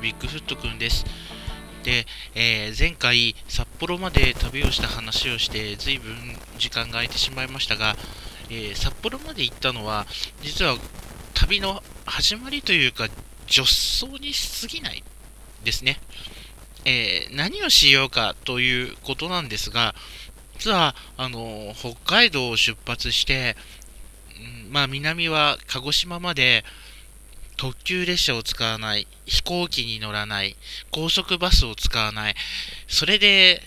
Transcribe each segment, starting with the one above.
ビッグフットくんです。で、えー、前回札幌まで旅をした話をして随分時間が空いてしまいましたが、えー、札幌まで行ったのは実は旅の始まりというか助走に過ぎないですね、えー、何をしようかということなんですが実はあの北海道を出発してまあ、南は鹿児島まで特急列車を使わない、飛行機に乗らない、高速バスを使わない、それで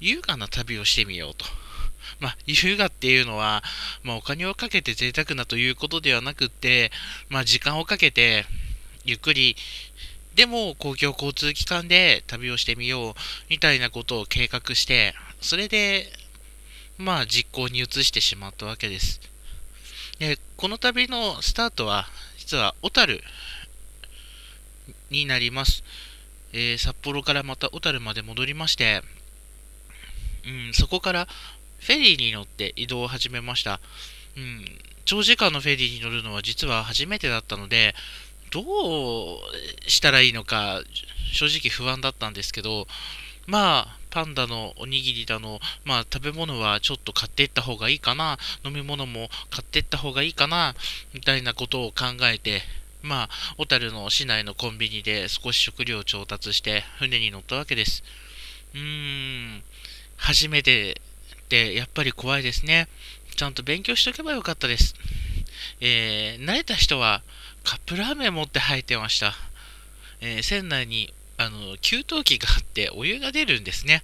優雅な旅をしてみようと。まあ、優雅っていうのは、まあ、お金をかけて贅沢なということではなくって、まあ、時間をかけて、ゆっくり、でも公共交通機関で旅をしてみよう、みたいなことを計画して、それで、まあ、実行に移してしまったわけです。で、この旅のスタートは、実は小樽になります。えー、札幌からまた小樽まで戻りまして、うん、そこからフェリーに乗って移動を始めました。うん、長時間のフェリーに乗るのは実は初めてだったので、どうしたらいいのか正直不安だったんですけど、まあ、パンダのおにぎりだの、まあ、食べ物はちょっと買っていった方がいいかな、飲み物も買っていった方がいいかな、みたいなことを考えて、まあ、小樽の市内のコンビニで少し食料を調達して船に乗ったわけです。うーん、初めてってやっぱり怖いですね。ちゃんと勉強しとけばよかったです。えー、慣れた人はカップラーメン持って入ってました。えー、船内にあの、給湯器があってお湯が出るんですね。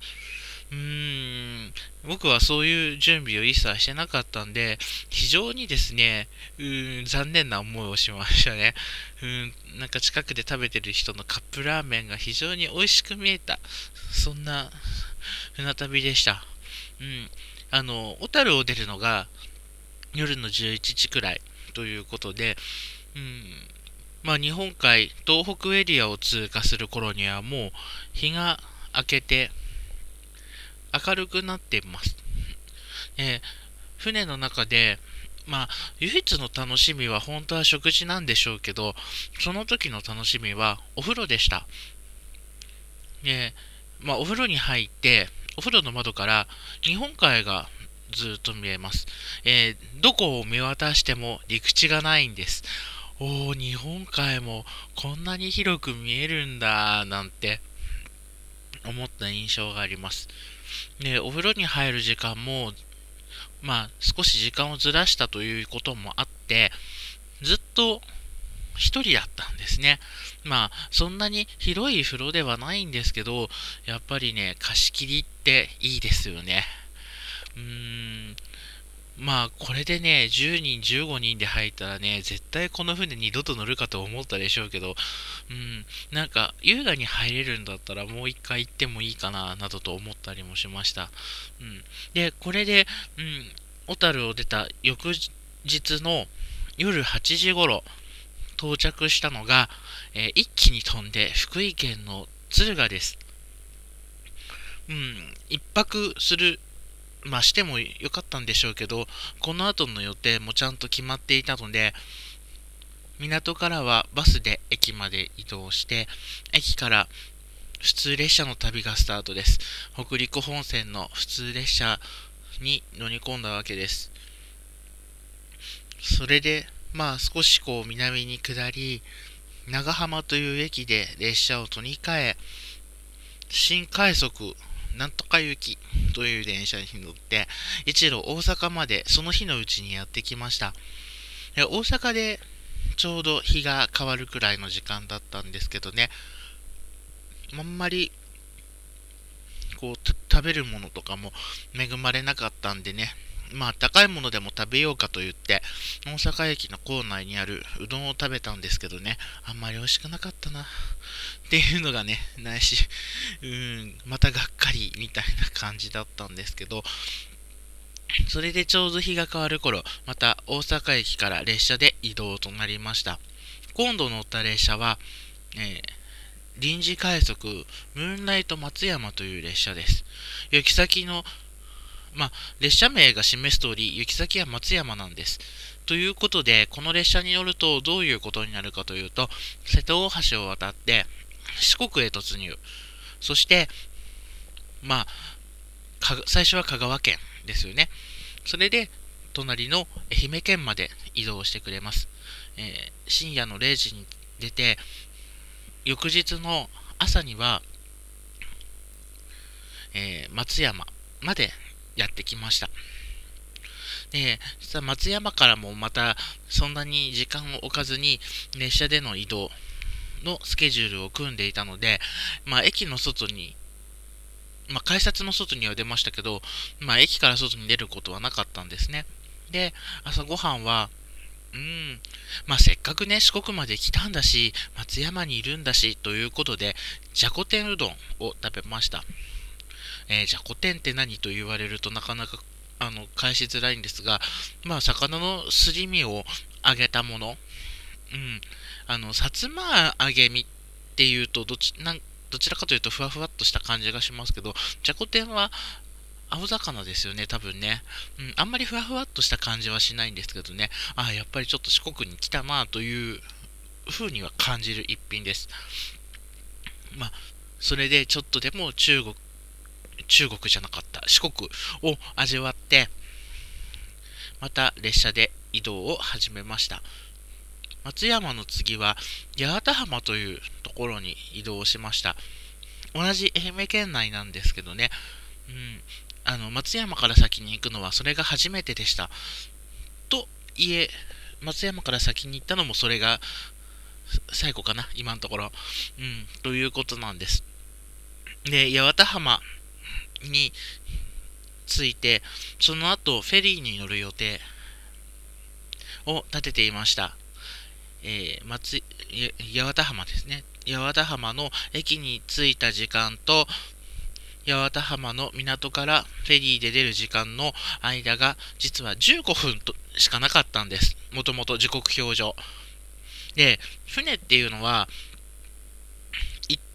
うーん、僕はそういう準備を一切してなかったんで、非常にですね、うーん、残念な思いをしましたね。うん、なんか近くで食べてる人のカップラーメンが非常に美味しく見えた、そんな船旅でした。うん、あの、小樽を出るのが夜の11時くらいということで、うん、まあ、日本海、東北エリアを通過する頃にはもう日が明けて明るくなっています。え、船の中で、まあ、唯一の楽しみは本当は食事なんでしょうけど、その時の楽しみはお風呂でした。えー、まあ、お風呂に入って、お風呂の窓から日本海がずっと見えます。えー、どこを見渡しても陸地がないんです。おお、日本海もこんなに広く見えるんだ、なんて思った印象があります。で、お風呂に入る時間も、まあ、少し時間をずらしたということもあって、ずっと一人だったんですね。まあ、そんなに広い風呂ではないんですけど、やっぱりね、貸し切りっていいですよね。うーん、まあ、これでね、10人、15人で入ったらね、絶対この船二度と乗るかと思ったでしょうけど、うん、なんか、優雅に入れるんだったらもう一回行ってもいいかな、などと思ったりもしました。うん。で、これで、うん、小樽を出た翌日の夜8時頃、到着したのが、えー、一気に飛んで福井県の敦賀です。うん、一泊するまあしてもよかったんでしょうけど、この後の予定もちゃんと決まっていたので、港からはバスで駅まで移動して、駅から普通列車の旅がスタートです。北陸本線の普通列車に乗り込んだわけです。それで、まあ少しこう南に下り、長浜という駅で列車を取り替え、新快速なんとか行きという電車に乗って、一路大阪までその日のうちにやってきました。大阪でちょうど日が変わるくらいの時間だったんですけどね、あんまりこう食べるものとかも恵まれなかったんでね、まあ高いものでも食べようかと言って大阪駅の構内にあるうどんを食べたんですけどねあんまり美味しくなかったなっていうのがねないしうんまたがっかりみたいな感じだったんですけどそれでちょうど日が変わる頃また大阪駅から列車で移動となりました今度乗った列車は、えー臨時快速ムーンライト松山という列車です。行き先のまあ、列車名が示す通り、行き先は松山なんです。ということで、この列車に乗るとどういうことになるかというと、瀬戸大橋を渡って四国へ突入。そして、まあ、最初は香川県ですよね。それで、隣の愛媛県まで移動してくれます。えー、深夜の0時に出て、翌日の朝には、えー、松山までやってきました。で、実は松山からもまたそんなに時間を置かずに列車での移動のスケジュールを組んでいたので、まあ、駅の外に、まあ、改札の外には出ましたけど、まあ、駅から外に出ることはなかったんですね。で、朝ごはんは、うん、まあ、せっかくね、四国まで来たんだし、松山にいるんだし、ということで、じゃこ天うどんを食べました。えー、じゃこ天って何と言われるとなかなかあの返しづらいんですが、まあ、魚のすり身を揚げたもの、うん、あの、さつま揚げ身っていうとどちなん、どちらかというとふわふわっとした感じがしますけど、じゃこ天は青魚ですよね、多分ね。うん、あんまりふわふわっとした感じはしないんですけどね、ああ、やっぱりちょっと四国に来たなという風には感じる一品です。まあ、それでちょっとでも中国、中国じゃなかった、四国を味わって、また列車で移動を始めました。松山の次は八幡浜というところに移動しました。同じ愛媛県内なんですけどね、うん、あの松山から先に行くのはそれが初めてでした。といえ、松山から先に行ったのもそれが最後かな、今のところ。うん、ということなんです。で、八幡浜について、その後フェリーに乗る予定を立てていました。えー、松八幡浜ですね。八幡浜の駅に着いた時間と、八幡浜の港からフェリーで出る時間の間が実は15分としかなかったんです。もともと時刻表上。で、船っていうのは、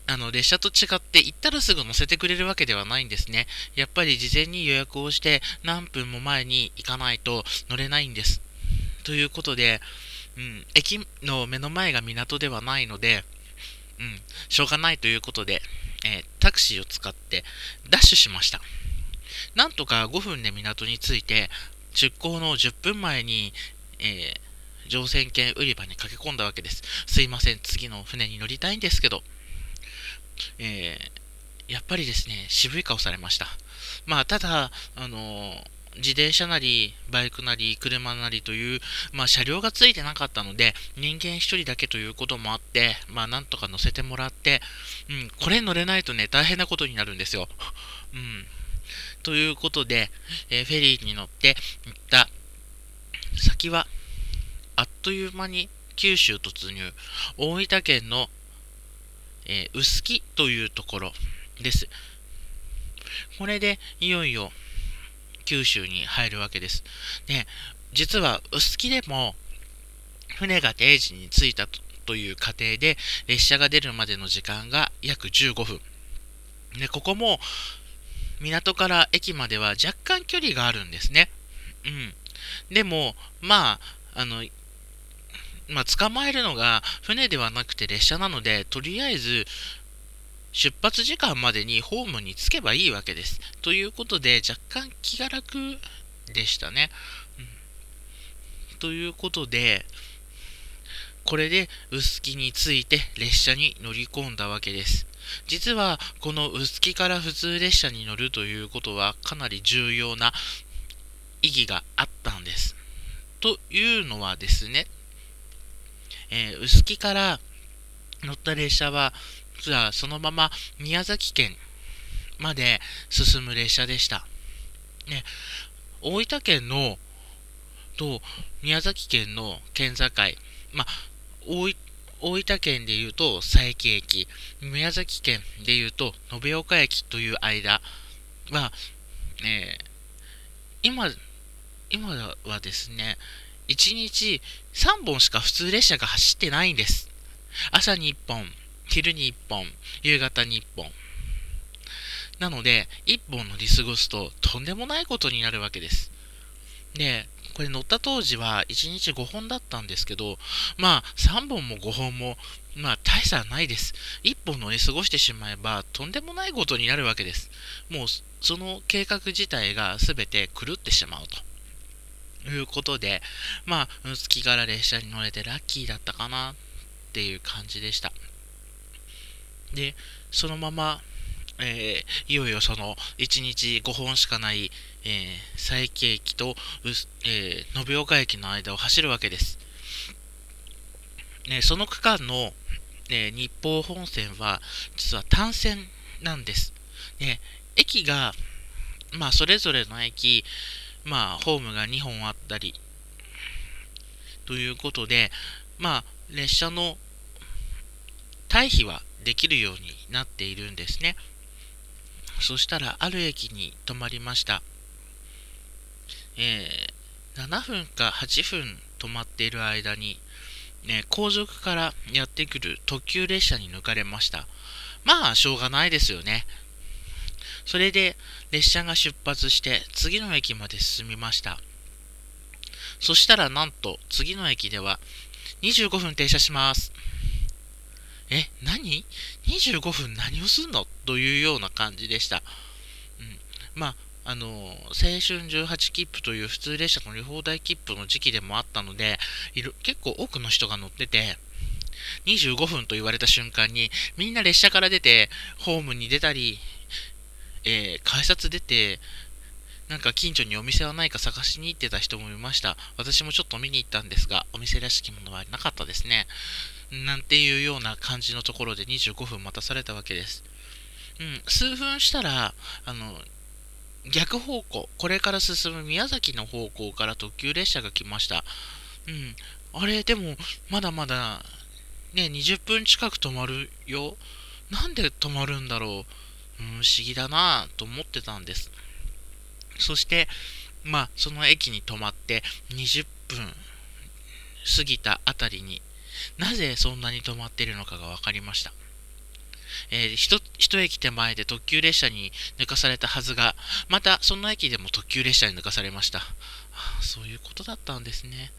あの列車と違って行ったらすぐ乗せてくれるわけではないんですね。やっぱり事前に予約をして何分も前に行かないと乗れないんです。ということで、うん、駅の目の前が港ではないので、うん、しょうがないということで、えー、タクシーを使ってダッシュしました。なんとか5分で港に着いて、出港の10分前に、えー、乗船券売り場に駆け込んだわけです。すいません、次の船に乗りたいんですけど、えー、やっぱりですね、渋い顔されました。まあ、ただ、あのー自転車なり、バイクなり、車なりという、まあ、車両がついてなかったので、人間1人だけということもあって、まあ、なんとか乗せてもらって、うん、これ乗れないとね、大変なことになるんですよ。うん。ということで、えー、フェリーに乗って行った先は、あっという間に九州突入、大分県の、えー、臼杵というところです。これでいよいよ九州に入るわけです。で、実は臼杵でも船が定時に着いたという過程で列車が出るまでの時間が約15分。で、ここも港から駅までは若干距離があるんですね。うん。でも、まあ、あの、まあ、捕まえるのが船ではなくて列車なので、とりあえず出発時間までにホームに着けばいいわけです。ということで、若干気が楽でしたね。うん、ということで、これで臼杵について列車に乗り込んだわけです。実はこの臼杵から普通列車に乗るということはかなり重要な意義があったんです。というのはですね、えー、臼杵から乗った列車はじゃあそのまま宮崎県まで進む列車でした。ね、大分県のと宮崎県の県境、ま、大大分県でいうと佐伯駅、宮崎県でいうと延岡駅という間は、えー、今、今はですね、1日3本しか普通列車が走ってないんです。朝に1本、昼に1本、夕方に1本。なので、1本乗り過ごすととんでもないことになるわけです。で、これ乗った当時は1日5本だったんですけど、まあ3本も5本も、まあ大差ないです。1本乗り過ごしてしまえばとんでもないことになるわけです。もうその計画自体が全て狂ってしまうとということで、まあ月から列車に乗れてラッキーだったかなっていう感じでした。で、そのままえー、いよいよその1日5本しかない、えー、佐伯駅と、えー、延岡駅の間を走るわけです。ね、その区間の、ね、日豊本線は実は単線なんです。ね、駅が、まあ、それぞれの駅、まあ、ホームが2本あったり、ということで、まあ、列車の退避はできるようになっているんですね。そしたら、ある駅に止まりました。えー、7分か8分止まっている間に、ね、後続からやってくる特急列車に抜かれました。まあ、しょうがないですよね。それで、列車が出発して次の駅まで進みました。そしたらなんと次の駅では25分停車します。え、何 ?25 分何をすんの？というような感じでした。うん、まあ、あの、青春18切符という普通列車乗り放題切符の時期でもあったので、結構多くの人が乗ってて、25分と言われた瞬間に、みんな列車から出て、ホームに出たり、えー、改札出て、なんか近所にお店はないか探しに行ってた人もいました。私もちょっと見に行ったんですが、お店らしきものはなかったですね。なんていうような感じのところで25分待たされたわけです。うん、数分したら、あの、逆方向、これから進む宮崎の方向から特急列車が来ました。うん、あれ、でも、まだまだ、ね、20分近く止まるよ。なんで止まるんだろう。不思議だなぁと思ってたんです。そして、まあ、その駅に止まって20分過ぎたあたりになぜそんなに止まっているのかが分かりました。えー、一一駅手前で特急列車に抜かされたはずが、またその駅でも特急列車に抜かされました。あ、そういうことだったんですね。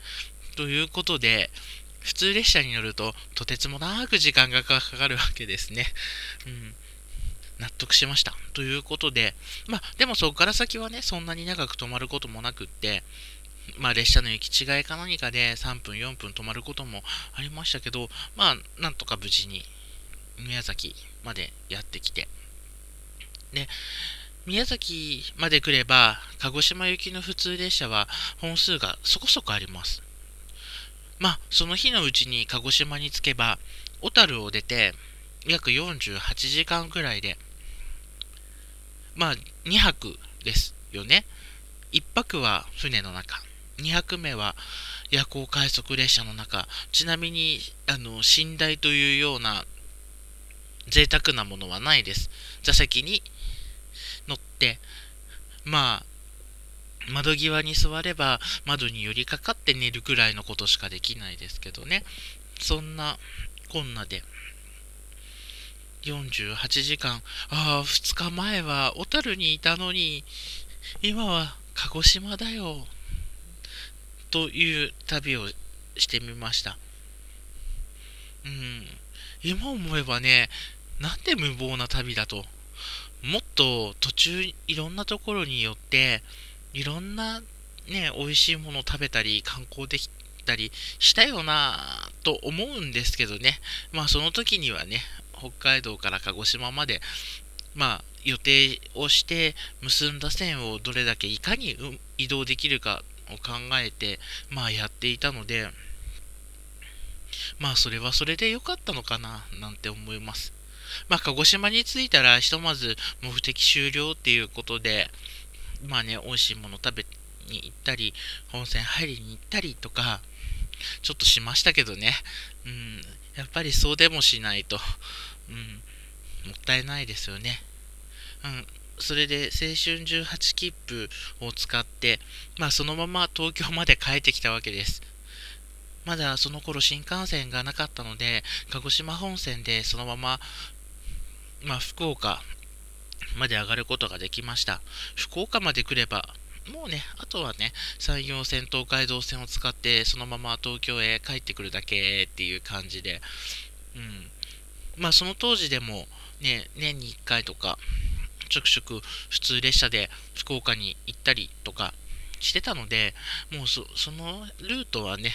ということで、普通列車に乗るととてつもなく時間がかかるわけですね。うん。納得しました。ということで、まあ、でもそこから先はね、そんなに長く止まることもなくって、まあ、列車の行き違いか何かで3分、4分止まることもありましたけど、まあ、なんとか無事に宮崎までやってきて、で、宮崎まで来れば、鹿児島行きの普通列車は本数がそこそこあります。まあ、その日のうちに鹿児島に着けば、小樽を出て、約48時間くらいで、まあ、2泊ですよね。1泊は船の中、2泊目は夜行快速列車の中、ちなみに、あの、寝台というような贅沢なものはないです。座席に乗って、まあ、窓際に座れば窓に寄りかかって寝るくらいのことしかできないですけどね。そんなこんなで。48時間。ああ、2日前は小樽にいたのに、今は鹿児島だよ。という旅をしてみました。うん。今思えばね、なんで無謀な旅だと。もっと途中いろんなところによって、いろんなね、美味しいものを食べたり、観光できたりしたよなと思うんですけどね。まあその時にはね、北海道から鹿児島まで、まあ予定をして結んだ線をどれだけいかに移動できるかを考えて、まあやっていたので、まあそれはそれで良かったのかな、なんて思います。まあ鹿児島に着いたらひとまず目的終了っていうことで、まあね、美味しいもの食べに行ったり、温泉入りに行ったりとか、ちょっとしましたけどね。うん、やっぱりそうでもしないと、うん、もったいないですよね。うん、それで青春18切符を使って、まあそのまま東京まで帰ってきたわけです。まだその頃新幹線がなかったので、鹿児島本線でそのまま、まあ福岡まで上がることができました。福岡まで来れば、もうね、あとはね、山陽線、東海道線を使って、そのまま東京へ帰ってくるだけっていう感じで、うん。まあ、その当時でも、ね、年に1回とか、ちょくちょく普通列車で福岡に行ったりとかしてたので、もうそのルートはね、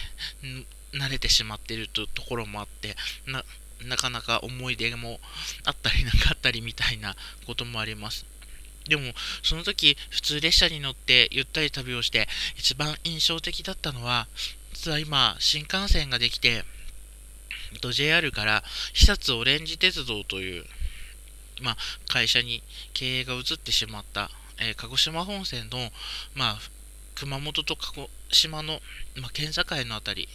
慣れてしまっているところもあって、ななかなか思い出もあったりなかったりみたいなこともあります。でも、その時、普通列車に乗ってゆったり旅をして、一番印象的だったのは、実は今、新幹線ができて、JR から久津オレンジ鉄道という、まあ、会社に経営が移ってしまった、えー、鹿児島本線の、まあ、熊本と鹿児島の、まあ、県境の辺り、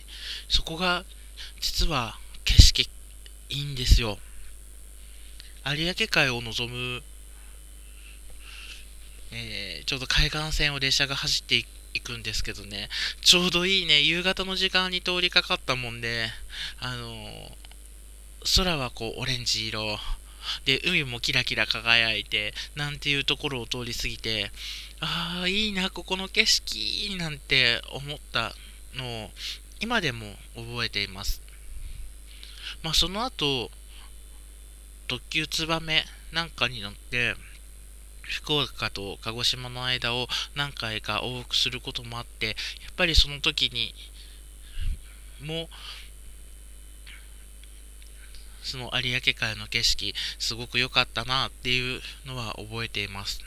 そこが実は景色いいんですよ。有明海を望むえー、ちょうど海岸線を列車が走っていくんですけどね、ちょうどいいね、夕方の時間に通りかかったもんで、あのー、空はこうオレンジ色、で、海もキラキラ輝いて、なんていうところを通り過ぎて、ああ、いいな、ここの景色、なんて思ったのを、今でも覚えています。まあ、その後、特急ツバメなんかに乗って、福岡と鹿児島の間を何回か往復することもあって、やっぱりその時にも、その有明海の景色、すごく良かったなっていうのは覚えています。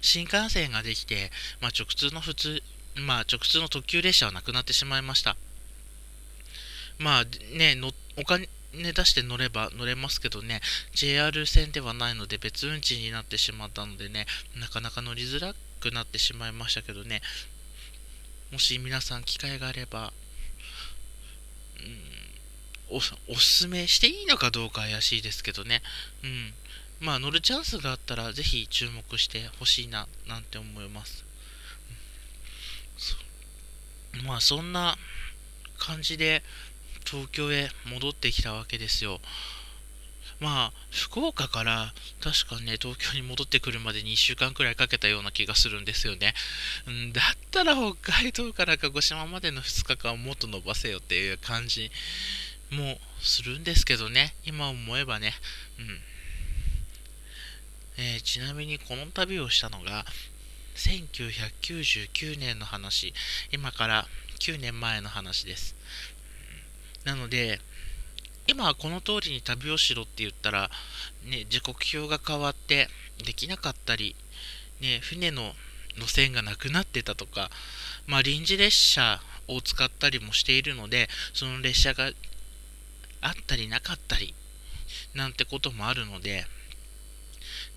新幹線ができて、まあ、直通の普通、まあ、直通の特急列車はなくなってしまいました。まあね、のお金ね、出して乗れば乗れますけどね、JR 線ではないので別運賃になってしまったのでね、なかなか乗りづらくなってしまいましたけどね、もし皆さん機会があれば、うん、おおすすめしていいのかどうか怪しいですけどね、うん、まあ乗るチャンスがあったらぜひ注目してほしいな、なんて思います。まあそんな感じで、東京へ戻ってきたわけですよ。まあ、福岡から確かね、東京に戻ってくるまでに1週間くらいかけたような気がするんですよね。んだったら北海道から鹿児島までの2日間をもっと伸ばせよっていう感じもするんですけどね、今思えばね。うんえー、ちなみにこの旅をしたのが1999年の話、今から9年前の話です。なので、今はこの通りに旅をしろって言ったら、ね、時刻表が変わってできなかったり、ね、船の路線がなくなってたとか、まあ、臨時列車を使ったりもしているので、その列車があったりなかったり、なんてこともあるので、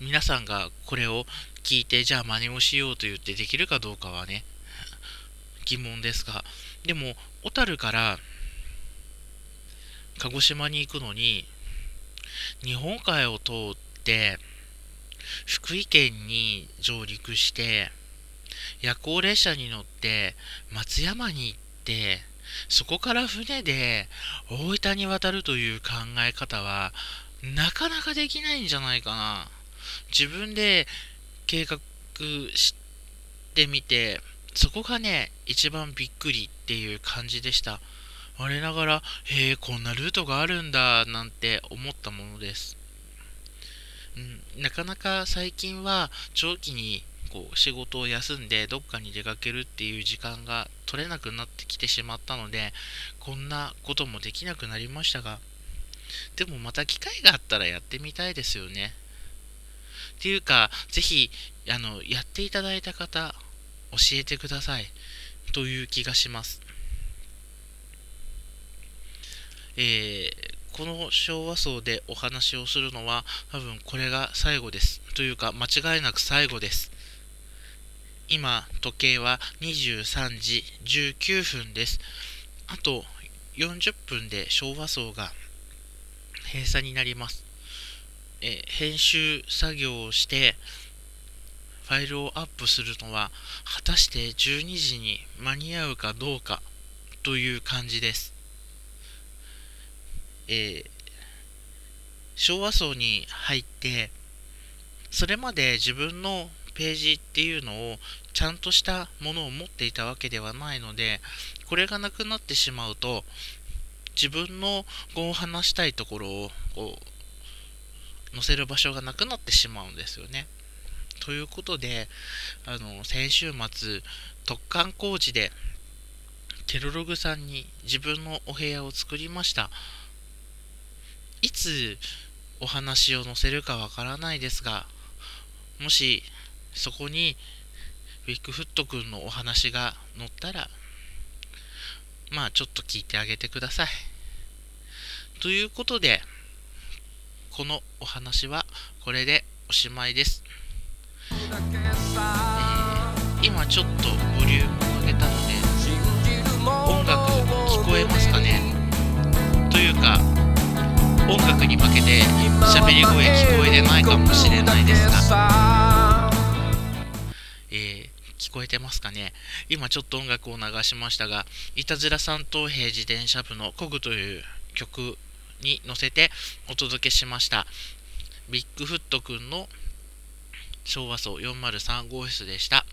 皆さんがこれを聞いて、じゃあ真似をしようと言ってできるかどうかはね、疑問ですが、でも、小樽から鹿児島に行くのに、日本海を通って、福井県に上陸して、夜行列車に乗って松山に行って、そこから船で大分に渡るという考え方は、なかなかできないんじゃないかな。自分で計画してみて、そこがね、一番びっくりっていう感じでした。我ながら、へえ、こんなルートがあるんだ、なんて思ったものです。うん、なかなか最近は長期にこう仕事を休んでどっかに出かけるっていう時間が取れなくなってきてしまったので、こんなこともできなくなりましたが、でもまた機会があったらやってみたいですよね。っていうか、ぜひ、あの、やっていただいた方、教えてください。という気がします。えー、この昭和層でお話をするのは多分これが最後です。というか間違いなく最後です。今、時計は23時19分です。あと40分で昭和層が閉鎖になります。え編集作業をしてファイルをアップするのは果たして12時に間に合うかどうかという感じです。えー、昭和層に入って、それまで自分のページっていうのをちゃんとしたものを持っていたわけではないのでこれがなくなってしまうと自分のこう話したいところをこう載せる場所がなくなってしまうんですよね。ということであの先週末突貫工事でケロログさんに自分のお部屋を作りましたいつお話を載せるかわからないですがもしそこにウィッグフット君のお話が載ったらまあちょっと聞いてあげてください。ということでこのお話はこれでおしまいです、えー、今ちょっとボリュームを上げたので音楽聞こえますかね。というか音楽に負けて喋り声聞こえてないかもしれないですが、えー、聞こえてますかね？今ちょっと音楽を流しましたが、いたずら三等兵自転車部のコグという曲に乗せてお届けしました。ビッグフットくんの昭和層403号室でした。